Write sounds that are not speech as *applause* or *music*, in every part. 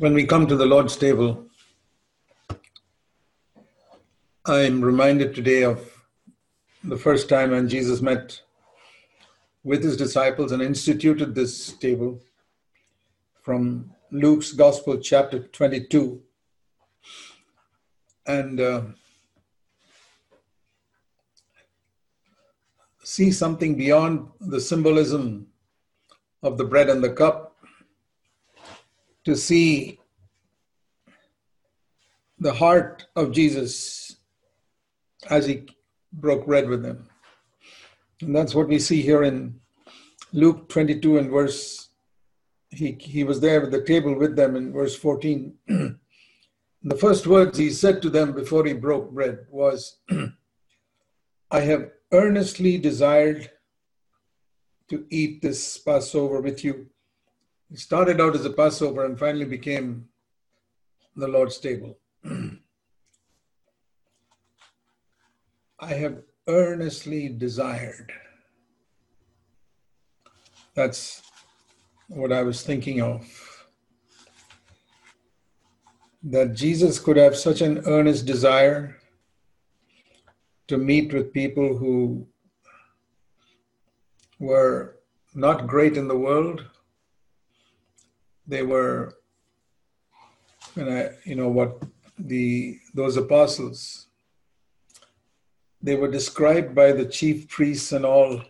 when we come to the Lord's table, I'm reminded today of the first time when Jesus met with his disciples and instituted this table from Luke's Gospel, chapter 22. And uh, see something beyond the symbolism of the bread and the cup to see the heart of Jesus as he broke bread with them. And that's what we see here in Luke 22 and verse, he, he was there at the table with them in verse 14. *clears throat* the first words he said to them before he broke bread was, *clears throat* I have earnestly desired to eat this Passover with you. It started out as a Passover and finally became the Lord's table. *clears throat* I have earnestly desired. That's what I was thinking of. That Jesus could have such an earnest desire to meet with people who were not great in the world. They were, and I, you know, what the those apostles they were described by the chief priests and all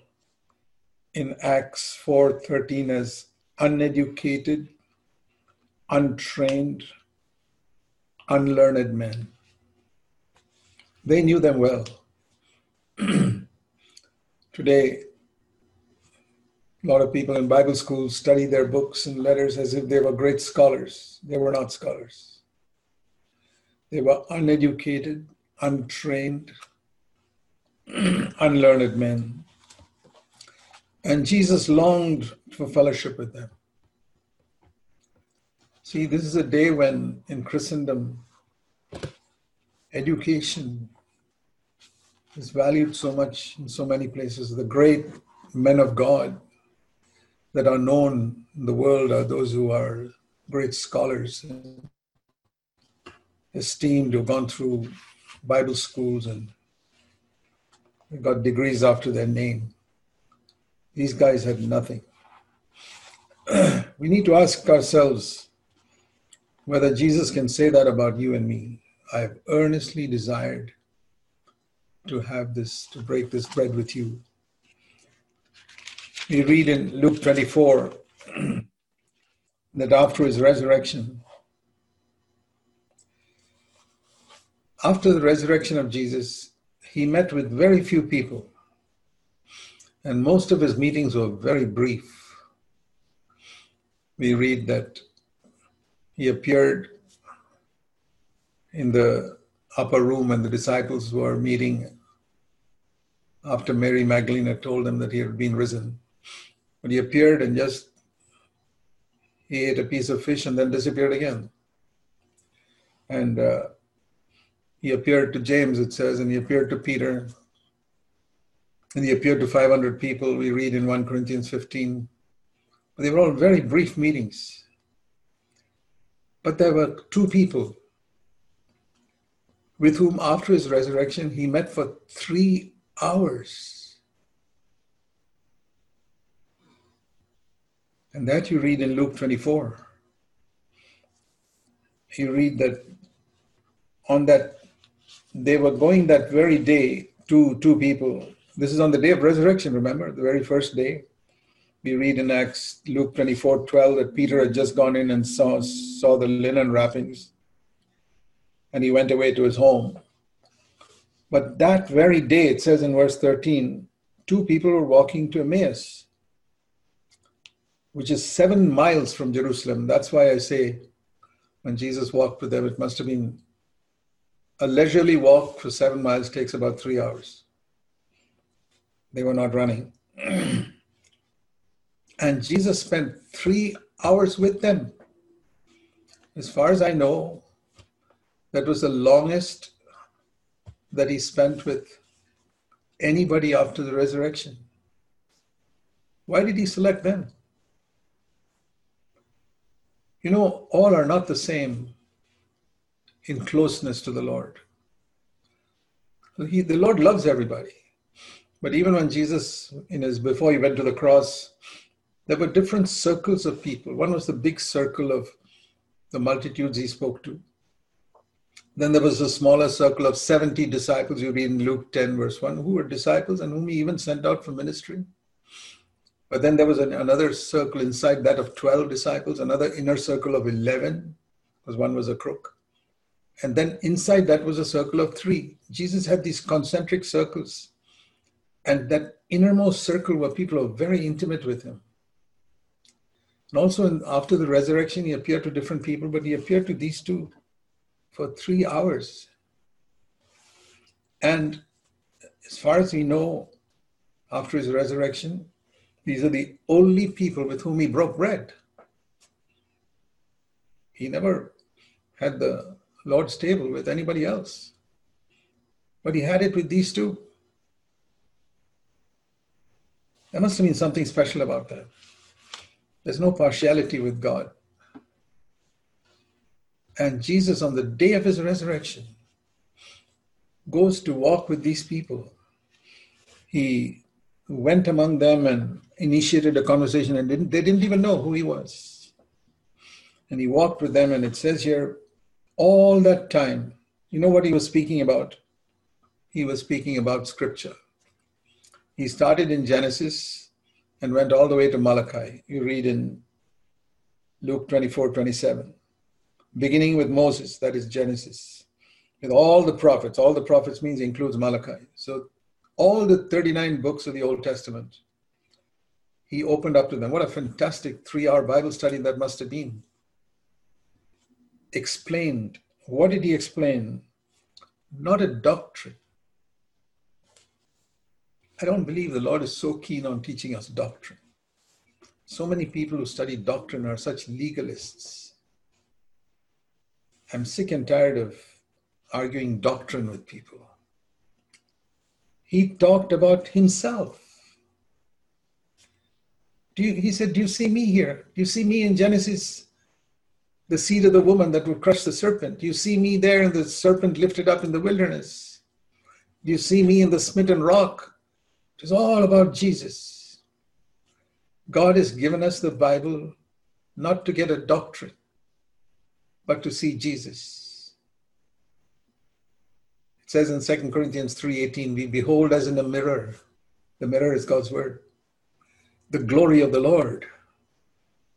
in Acts 4:13 as uneducated, untrained, unlearned men. They knew them well. *clears throat* Today, a lot of people in Bible schools study their books and letters as if they were great scholars. They were not scholars. They were uneducated, untrained, *clears throat* unlearned men. And Jesus longed for fellowship with them. See, this is a day when in Christendom, education is valued so much in so many places. The great men of God that are known in the world are those who are great scholars, esteemed, who've gone through Bible schools and got degrees after their name. These guys had nothing. *clears throat* we need to ask ourselves whether Jesus can say that about you and me. I have earnestly desired to have this, to break this bread with you. We read in Luke 24 *clears throat* that after his resurrection, after the resurrection of Jesus, he met with very few people, and most of his meetings were very brief. We read that he appeared in the upper room and the disciples were meeting after Mary Magdalene had told them that he had been risen. But he appeared and just he ate a piece of fish and then disappeared again. And uh, he appeared to James, it says, and he appeared to Peter, and he appeared to 500 people, we read in 1 Corinthians 15. But they were all very brief meetings. But there were two people with whom, after his resurrection, he met for three hours. And that you read in Luke 24. You read that on that they were going that very day to two people. This is on the day of resurrection, remember, the very first day. We read in Acts Luke 24 12 that Peter had just gone in and saw, saw the linen wrappings and he went away to his home. But that very day, it says in verse 13, two people were walking to Emmaus, which is seven miles from Jerusalem. That's why I say when Jesus walked with them, it must have been a leisurely walk for seven miles takes about three hours. They were not running. *clears throat* and Jesus spent three hours with them. As far as I know, that was the longest that he spent with anybody after the resurrection. Why did he select them? You know, all are not the same in closeness to the Lord. He, the Lord loves everybody. But even when Jesus, in his before he went to the cross, there were different circles of people. One was the big circle of the multitudes he spoke to. Then there was a smaller circle of 70 disciples, you read in Luke 10, verse 1, who were disciples and whom he even sent out for ministry. But then there was an, another circle inside that of 12 disciples, another inner circle of 11, because one was a crook. And then inside that was a circle of three. Jesus had these concentric circles. And that innermost circle were people who were very intimate with him. And also in, after the resurrection, he appeared to different people, but he appeared to these two for three hours. And as far as we know, after his resurrection, these are the only people with whom he broke bread. He never had the Lord's table with anybody else, but he had it with these two. There must have been something special about that. There's no partiality with God. And Jesus, on the day of his resurrection, goes to walk with these people. He went among them and initiated a conversation, and didn't, they didn't even know who he was. And he walked with them, and it says here, all that time, you know what he was speaking about? He was speaking about scripture. He started in Genesis and went all the way to Malachi. You read in Luke 24 27 beginning with Moses, that is Genesis, with all the prophets. All the prophets means includes Malachi. So all the 39 books of the Old Testament, he opened up to them. What a fantastic three hour Bible study that must have been. Explained. What did he explain? Not a doctrine. I don't believe the Lord is so keen on teaching us doctrine. So many people who study doctrine are such legalists I'm sick and tired of arguing doctrine with people. He talked about himself. You, he said, Do you see me here? Do you see me in Genesis? The seed of the woman that would crush the serpent. Do you see me there in the serpent lifted up in the wilderness? Do you see me in the smitten rock? It is all about Jesus. God has given us the Bible not to get a doctrine, but to see Jesus. Says in 2 Corinthians 3:18, we behold as in a mirror. The mirror is God's word. The glory of the Lord.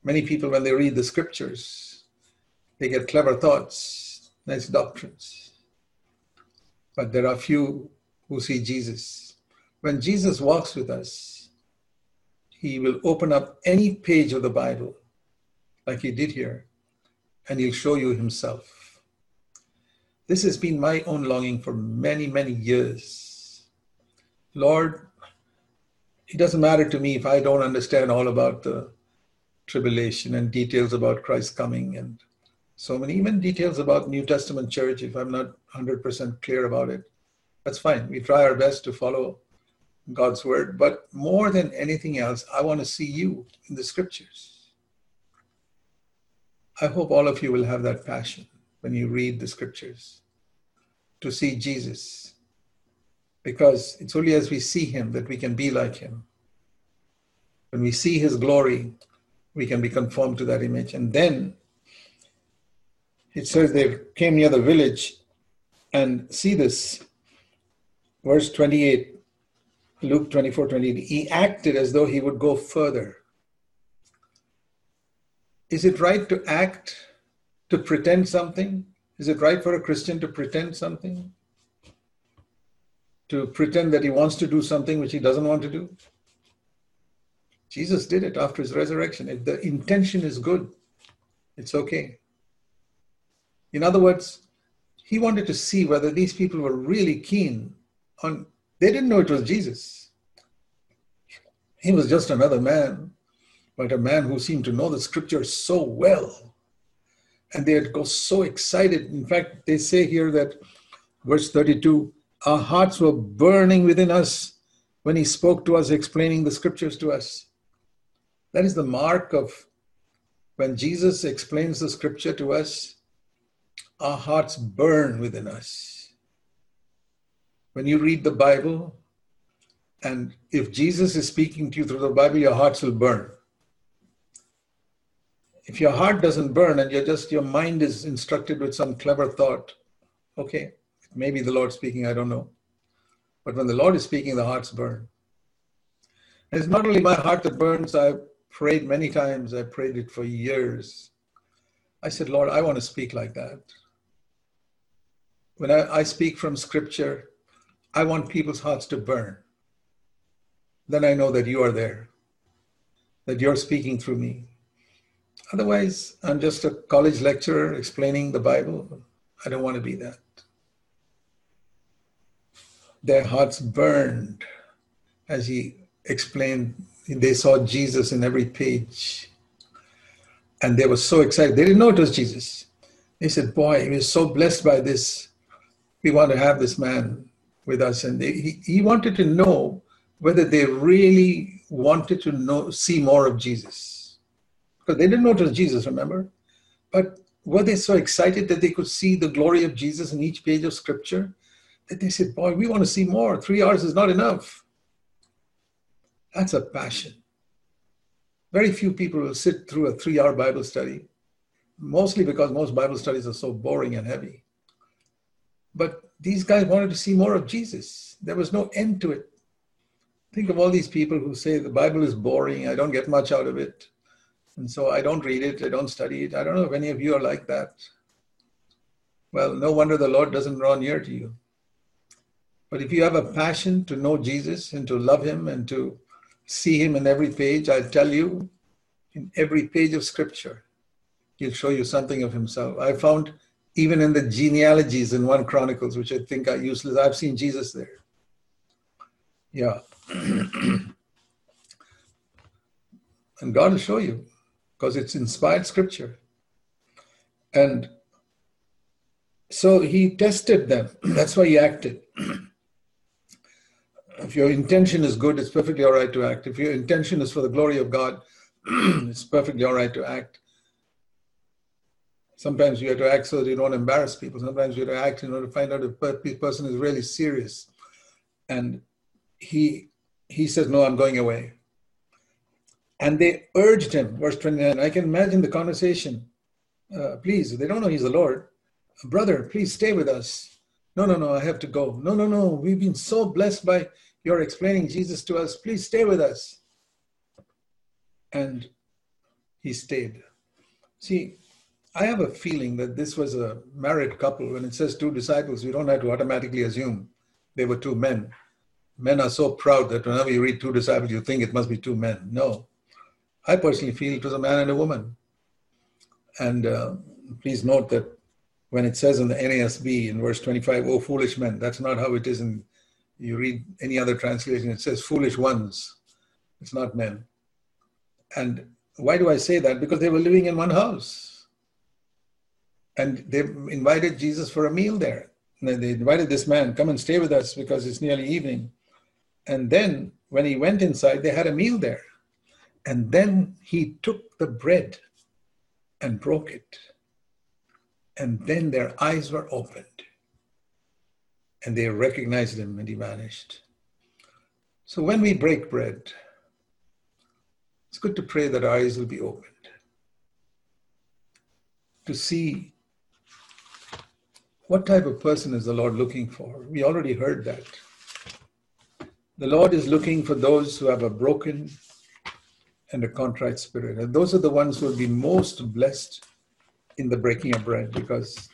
Many people, when they read the scriptures, they get clever thoughts, nice doctrines. But there are few who see Jesus. When Jesus walks with us, he will open up any page of the Bible, like he did here, and he'll show you himself. This has been my own longing for many, many years. Lord, it doesn't matter to me if I don't understand all about the tribulation and details about Christ coming and so many, even details about New Testament church, if I'm not 100% clear about it. That's fine. We try our best to follow God's word. But more than anything else, I want to see you in the scriptures. I hope all of you will have that passion when you read the scriptures to see Jesus. Because it's only as we see him that we can be like him. When we see his glory, we can be conformed to that image. And then it says they came near the village and see this. Verse 28, Luke 24 28. He acted as though he would go further is it right to act, to pretend something? Is it right for a Christian to pretend something? To pretend that he wants to do something which he doesn't want to do? Jesus did it after his resurrection. If the intention is good, it's okay. In other words, he wanted to see whether these people were really keen on, they didn't know it was Jesus. He was just another man but a man who seemed to know the scriptures so well. And they got so excited. In fact, they say here that, verse 32, our hearts were burning within us when he spoke to us, explaining the scriptures to us. That is the mark of when Jesus explains the scripture to us, our hearts burn within us. When you read the Bible, and if Jesus is speaking to you through the Bible, your hearts will burn. If your heart doesn't burn and you're just, your mind is instructed with some clever thought, okay, maybe the Lord speaking, I don't know. But when the Lord is speaking, the hearts burn. And it's not only my heart that burns, I've prayed many times, I prayed it for years. I said, Lord, I want to speak like that. When I, I speak from scripture, I want people's hearts to burn. Then I know that you are there, that you're speaking through me. Otherwise, I'm just a college lecturer explaining the Bible. I don't want to be that. Their hearts burned as he explained. They saw Jesus in every page. And they were so excited. They didn't know it was Jesus. They said, Boy, he was so blessed by this. We want to have this man with us. And they, he, he wanted to know whether they really wanted to know, see more of Jesus. Because they didn't know it was Jesus, remember? But were they so excited that they could see the glory of Jesus in each page of scripture that they said, Boy, we want to see more. Three hours is not enough. That's a passion. Very few people will sit through a three hour Bible study, mostly because most Bible studies are so boring and heavy. But these guys wanted to see more of Jesus. There was no end to it. Think of all these people who say the Bible is boring, I don't get much out of it. And so I don't read it, I don't study it. I don't know if any of you are like that. Well, no wonder the Lord doesn't draw near to you. But if you have a passion to know Jesus and to love him and to see him in every page, I tell you, in every page of scripture, he'll show you something of himself. I found even in the genealogies in 1 Chronicles, which I think are useless, I've seen Jesus there. Yeah. *clears throat* and God will show you because it's inspired scripture. And so he tested them. *clears throat* That's why he acted. *clears throat* if your intention is good, it's perfectly all right to act. If your intention is for the glory of God, *clears throat* it's perfectly all right to act. Sometimes you have to act so that you don't embarrass people. Sometimes you have to act in order to find out if the person is really serious. And he he says, No, I'm going away. And they urged him, verse 29. I can imagine the conversation. Uh, please, they don't know he's the Lord. Brother, please stay with us. No, no, no, I have to go. No, no, no, we've been so blessed by your explaining Jesus to us. Please stay with us. And he stayed. See, I have a feeling that this was a married couple. When it says two disciples, we don't have to automatically assume they were two men men are so proud that whenever you read two disciples, you think it must be two men. No. I personally feel it was a man and a woman. And uh, please note that when it says in the NASB in verse 25, oh, foolish men, that's not how it is in, you read any other translation, it says foolish ones. It's not men. And why do I say that? Because they were living in one house. And they invited Jesus for a meal there. They invited this man, come and stay with us because it's nearly evening. And then when he went inside, they had a meal there. And then he took the bread and broke it. And then their eyes were opened. And they recognized him and he vanished. So when we break bread, it's good to pray that our eyes will be opened to see what type of person is the Lord looking for. We already heard that. The Lord is looking for those who have a broken and a contrite spirit. And those are the ones who will be most blessed in the breaking of bread because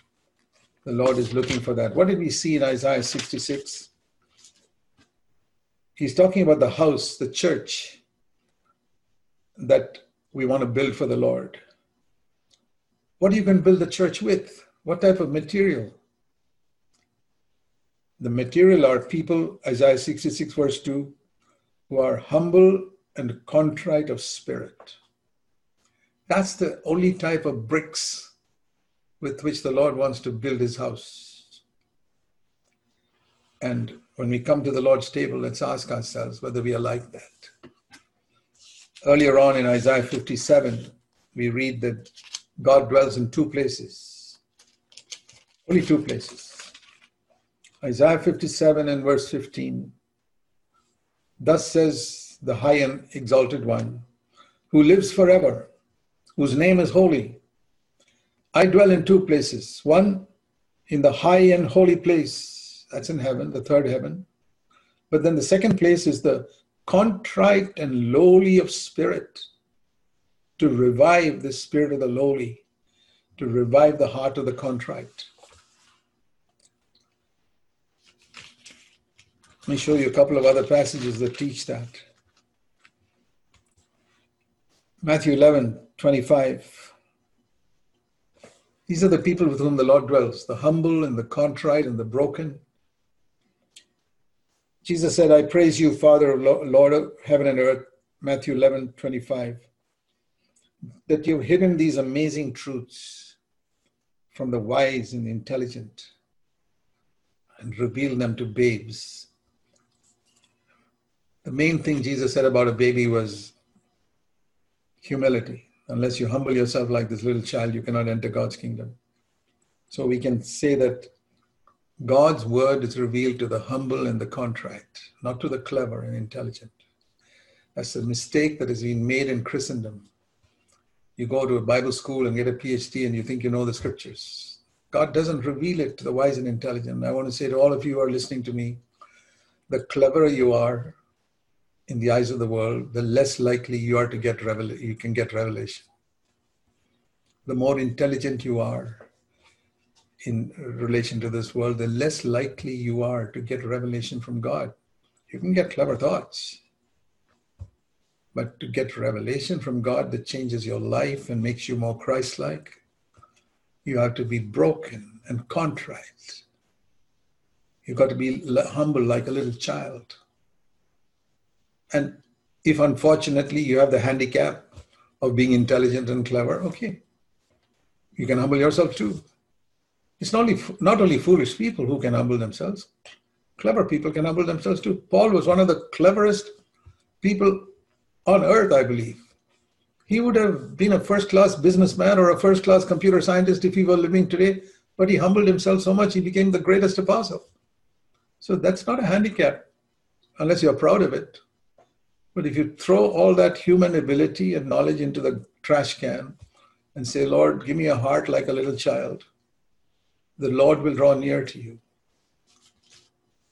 the Lord is looking for that. What did we see in Isaiah 66? He's talking about the house, the church that we want to build for the Lord. What are you going to build the church with? What type of material? The material are people, Isaiah 66, verse 2, who are humble and contrite of spirit. That's the only type of bricks with which the Lord wants to build his house. And when we come to the Lord's table, let's ask ourselves whether we are like that. Earlier on in Isaiah 57, we read that God dwells in two places. Only two places. Isaiah 57 and verse 15. Thus says the high and exalted one, who lives forever, whose name is holy. I dwell in two places. One, in the high and holy place, that's in heaven, the third heaven. But then the second place is the contrite and lowly of spirit, to revive the spirit of the lowly, to revive the heart of the contrite. Let me show you a couple of other passages that teach that. Matthew 11, 25. These are the people with whom the Lord dwells, the humble and the contrite and the broken. Jesus said, I praise you, Father, Lord of heaven and earth, Matthew 11, 25, that you've hidden these amazing truths from the wise and the intelligent and revealed them to babes. The main thing Jesus said about a baby was humility. Unless you humble yourself like this little child, you cannot enter God's kingdom. So we can say that God's word is revealed to the humble and the contrite, not to the clever and intelligent. That's a mistake that has been made in Christendom. You go to a Bible school and get a PhD and you think you know the scriptures. God doesn't reveal it to the wise and intelligent. I want to say to all of you who are listening to me, the cleverer you are, in the eyes of the world, the less likely you are to get revel- you can get revelation. The more intelligent you are in relation to this world, the less likely you are to get revelation from God. You can get clever thoughts, but to get revelation from God that changes your life and makes you more Christ like, you have to be broken and contrite. You've got to be humble like a little child. And if unfortunately you have the handicap of being intelligent and clever, okay, you can humble yourself too. It's not only, not only foolish people who can humble themselves, clever people can humble themselves too. Paul was one of the cleverest people on earth, I believe. He would have been a first class businessman or a first class computer scientist if he were living today, but he humbled himself so much he became the greatest apostle. So that's not a handicap unless you're proud of it. But if you throw all that human ability and knowledge into the trash can and say, Lord, give me a heart like a little child, the Lord will draw near to you.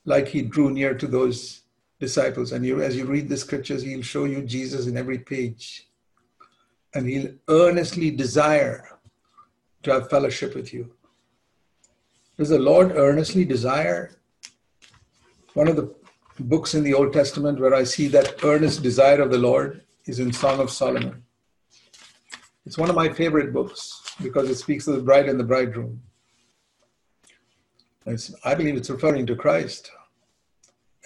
Like he drew near to those disciples. And you, as you read the scriptures, he'll show you Jesus in every page. And he'll earnestly desire to have fellowship with you. Does the Lord earnestly desire? One of the books in the Old Testament where I see that earnest desire of the Lord is in Song of Solomon. It's one of my favorite books because it speaks of the bride and the bridegroom. It's, I believe it's referring to Christ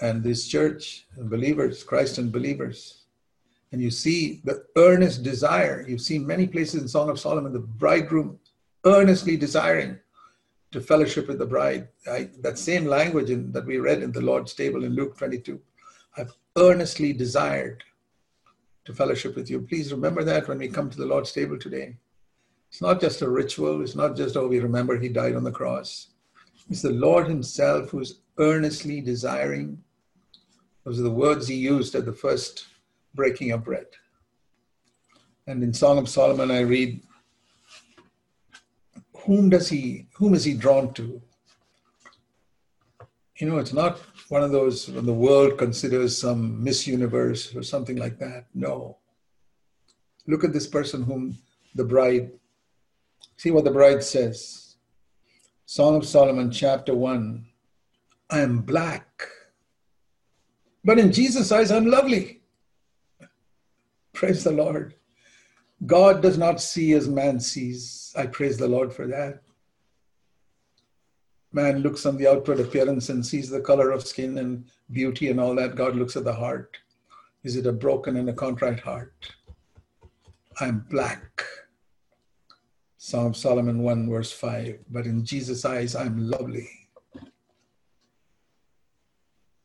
and this church and believers, Christ and believers. And you see the earnest desire. You've seen many places in Song of Solomon, the bridegroom earnestly desiring to fellowship with the bride. I, that same language in, that we read in the Lord's table in Luke 22. I've earnestly desired to fellowship with you. Please remember that when we come to the Lord's table today. It's not just a ritual, it's not just, oh, we remember he died on the cross. It's the Lord himself who's earnestly desiring. Those are the words he used at the first breaking of bread. And in Song of Solomon, I read, whom does he whom is he drawn to? You know it's not one of those when the world considers some miss universe or something like that. No. Look at this person whom the bride see what the bride says. Song of solomon chapter 1 i am black but in jesus eyes i'm lovely. Praise the lord God does not see as man sees. I praise the Lord for that. Man looks on the outward appearance and sees the color of skin and beauty and all that. God looks at the heart. Is it a broken and a contrite heart? I'm black. Psalm Solomon 1, verse 5. But in Jesus' eyes, I'm lovely.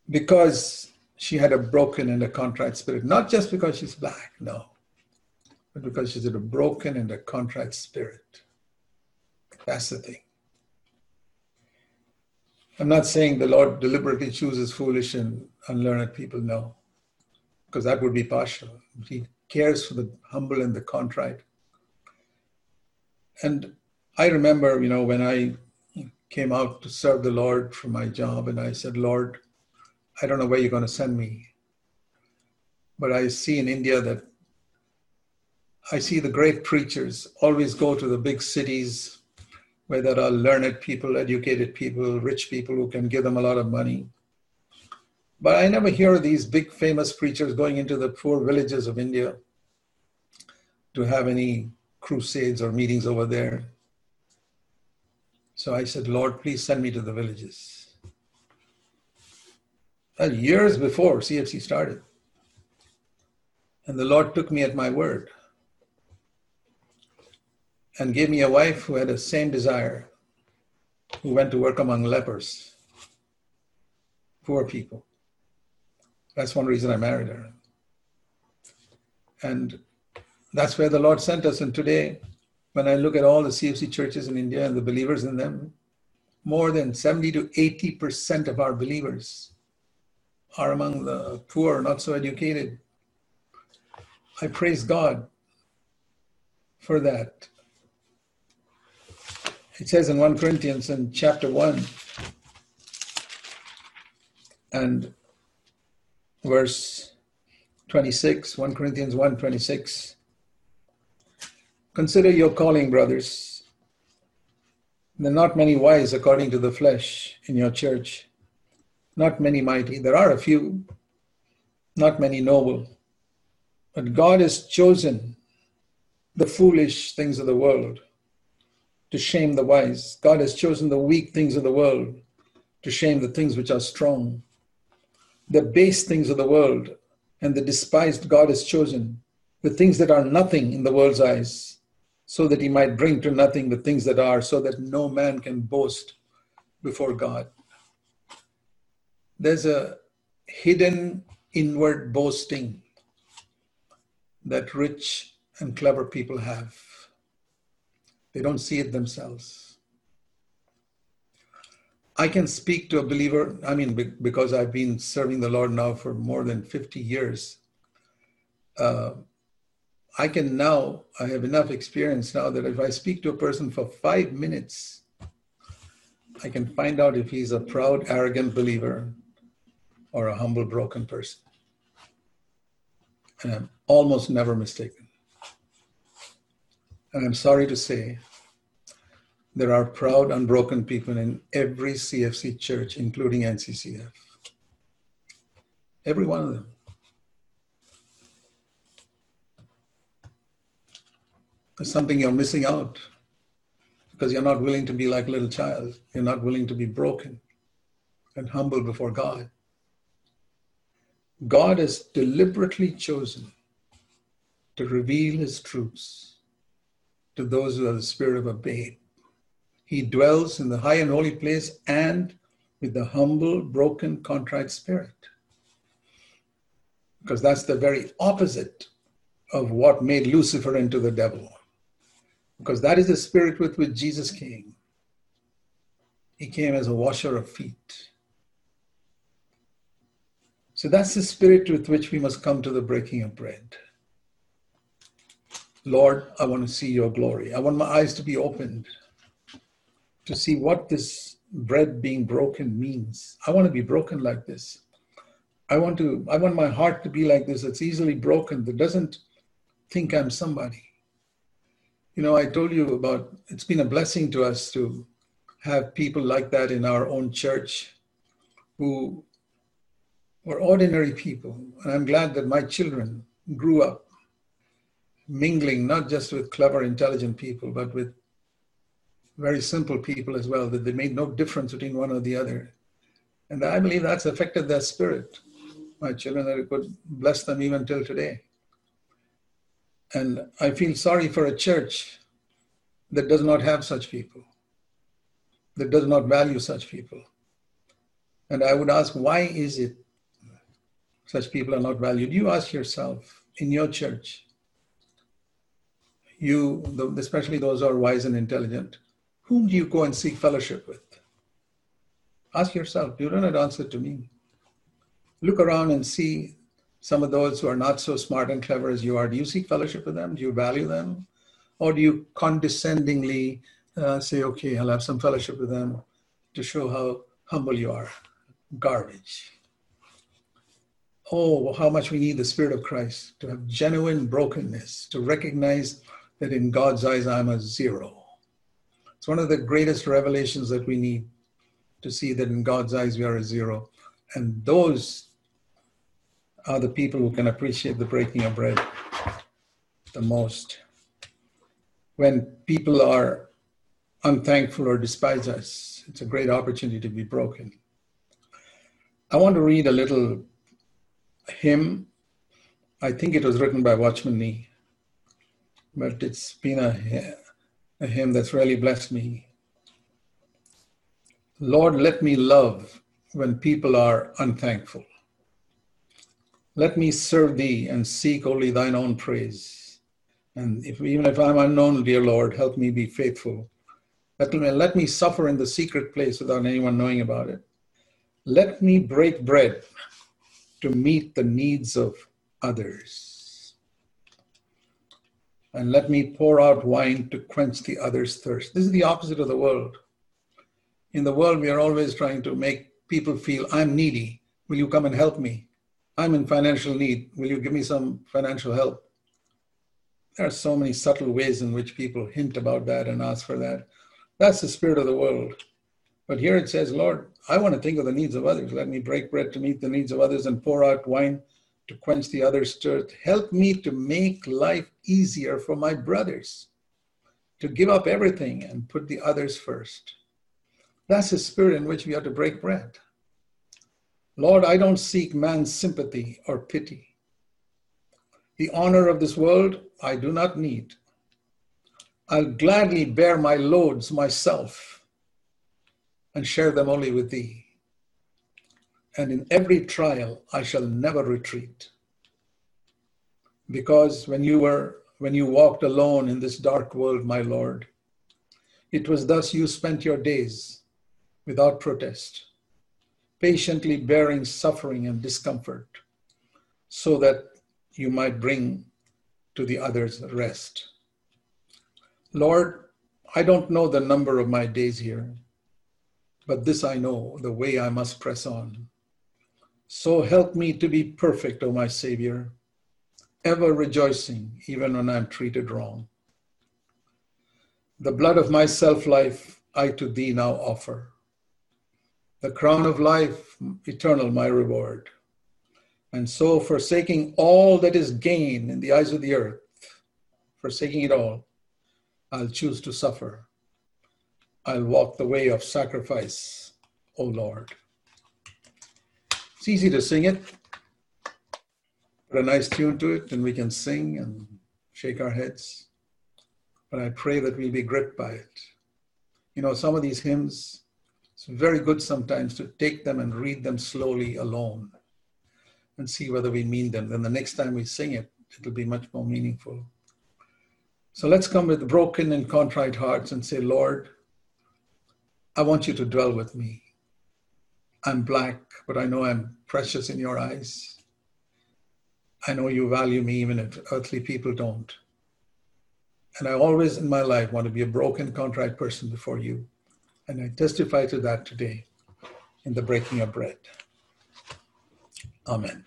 Because she had a broken and a contrite spirit, not just because she's black, no but because she's a broken and a contrite spirit. That's the thing. I'm not saying the Lord deliberately chooses foolish and unlearned people, no, because that would be partial. He cares for the humble and the contrite. And I remember, you know, when I came out to serve the Lord for my job, and I said, Lord, I don't know where you're going to send me. But I see in India that I see the great preachers always go to the big cities where there are learned people, educated people, rich people who can give them a lot of money. But I never hear these big famous preachers going into the poor villages of India to have any crusades or meetings over there. So I said, Lord, please send me to the villages. Well, years before CFC started. And the Lord took me at my word and gave me a wife who had the same desire, who went to work among lepers, poor people. That's one reason I married her. And that's where the Lord sent us. And today, when I look at all the CFC churches in India and the believers in them, more than 70 to 80% of our believers are among the poor, not so educated. I praise God for that. It says in 1 Corinthians in chapter 1 and verse 26, 1 Corinthians 1 26. Consider your calling, brothers. There are not many wise according to the flesh in your church, not many mighty. There are a few, not many noble. But God has chosen the foolish things of the world to shame the wise. God has chosen the weak things of the world to shame the things which are strong. The base things of the world and the despised God has chosen, the things that are nothing in the world's eyes, so that he might bring to nothing the things that are, so that no man can boast before God. There's a hidden inward boasting that rich and clever people have. They don't see it themselves. I can speak to a believer, I mean, because I've been serving the Lord now for more than 50 years. Uh, I can now, I have enough experience now that if I speak to a person for five minutes, I can find out if he's a proud, arrogant believer or a humble, broken person. And I'm almost never mistaken. And I'm sorry to say, there are proud, unbroken people in every CFC church, including NCCF. Every one of them. There's something you're missing out because you're not willing to be like a little child. You're not willing to be broken and humble before God. God has deliberately chosen to reveal his truths to those who have the spirit of a babe. He dwells in the high and holy place and with the humble, broken, contrite spirit. Because that's the very opposite of what made Lucifer into the devil. Because that is the spirit with which Jesus came. He came as a washer of feet. So that's the spirit with which we must come to the breaking of bread. Lord, I want to see your glory. I want my eyes to be opened to see what this bread being broken means. I want to be broken like this. I want to I want my heart to be like this. It's easily broken, that doesn't think I'm somebody. You know, I told you about it's been a blessing to us to have people like that in our own church who were ordinary people. And I'm glad that my children grew up mingling not just with clever, intelligent people, but with very simple people as well, that they made no difference between one or the other. And I believe that's affected their spirit. My children, that could bless them even till today. And I feel sorry for a church that does not have such people, that does not value such people. And I would ask, why is it such people are not valued? You ask yourself in your church, you, especially those who are wise and intelligent, whom do you go and seek fellowship with? Ask yourself. You don't have to answer to me. Look around and see some of those who are not so smart and clever as you are. Do you seek fellowship with them? Do you value them? Or do you condescendingly uh, say, okay, I'll have some fellowship with them to show how humble you are? Garbage. Oh, how much we need the Spirit of Christ to have genuine brokenness, to recognize that in God's eyes I'm a zero. It's one of the greatest revelations that we need to see that in God's eyes we are a zero. And those are the people who can appreciate the breaking of bread the most. When people are unthankful or despise us, it's a great opportunity to be broken. I want to read a little hymn. I think it was written by Watchman Nee, but it's been a, a hymn that's really blessed me. Lord, let me love when people are unthankful. Let me serve thee and seek only thine own praise. And if, even if I'm unknown, dear Lord, help me be faithful. Let me, let me suffer in the secret place without anyone knowing about it. Let me break bread to meet the needs of others. And let me pour out wine to quench the other's thirst. This is the opposite of the world. In the world, we are always trying to make people feel, I'm needy. Will you come and help me? I'm in financial need. Will you give me some financial help? There are so many subtle ways in which people hint about that and ask for that. That's the spirit of the world. But here it says, Lord, I want to think of the needs of others. Let me break bread to meet the needs of others and pour out wine to quench the other's thirst. Help me to make life easier for my brothers, to give up everything and put the others first. That's the spirit in which we are to break bread. Lord, I don't seek man's sympathy or pity. The honor of this world I do not need. I'll gladly bear my loads myself and share them only with thee. And in every trial I shall never retreat. Because when you were when you walked alone in this dark world, my Lord, it was thus you spent your days without protest patiently bearing suffering and discomfort so that you might bring to the others rest. Lord, I don't know the number of my days here, but this I know, the way I must press on. So help me to be perfect, O my Savior, ever rejoicing even when I'm treated wrong. The blood of my self life I to thee now offer the crown of life, eternal, my reward. And so, forsaking all that is gain in the eyes of the earth, forsaking it all, I'll choose to suffer. I'll walk the way of sacrifice, O Lord. It's easy to sing it. Put a nice tune to it, and we can sing and shake our heads. But I pray that we'll be gripped by it. You know, some of these hymns, it's very good sometimes to take them and read them slowly alone and see whether we mean them. Then the next time we sing it, it'll be much more meaningful. So let's come with broken and contrite hearts and say, Lord, I want you to dwell with me. I'm black, but I know I'm precious in your eyes. I know you value me even if earthly people don't. And I always in my life want to be a broken, contrite person before you. And I testify to that today in the breaking of bread. Amen.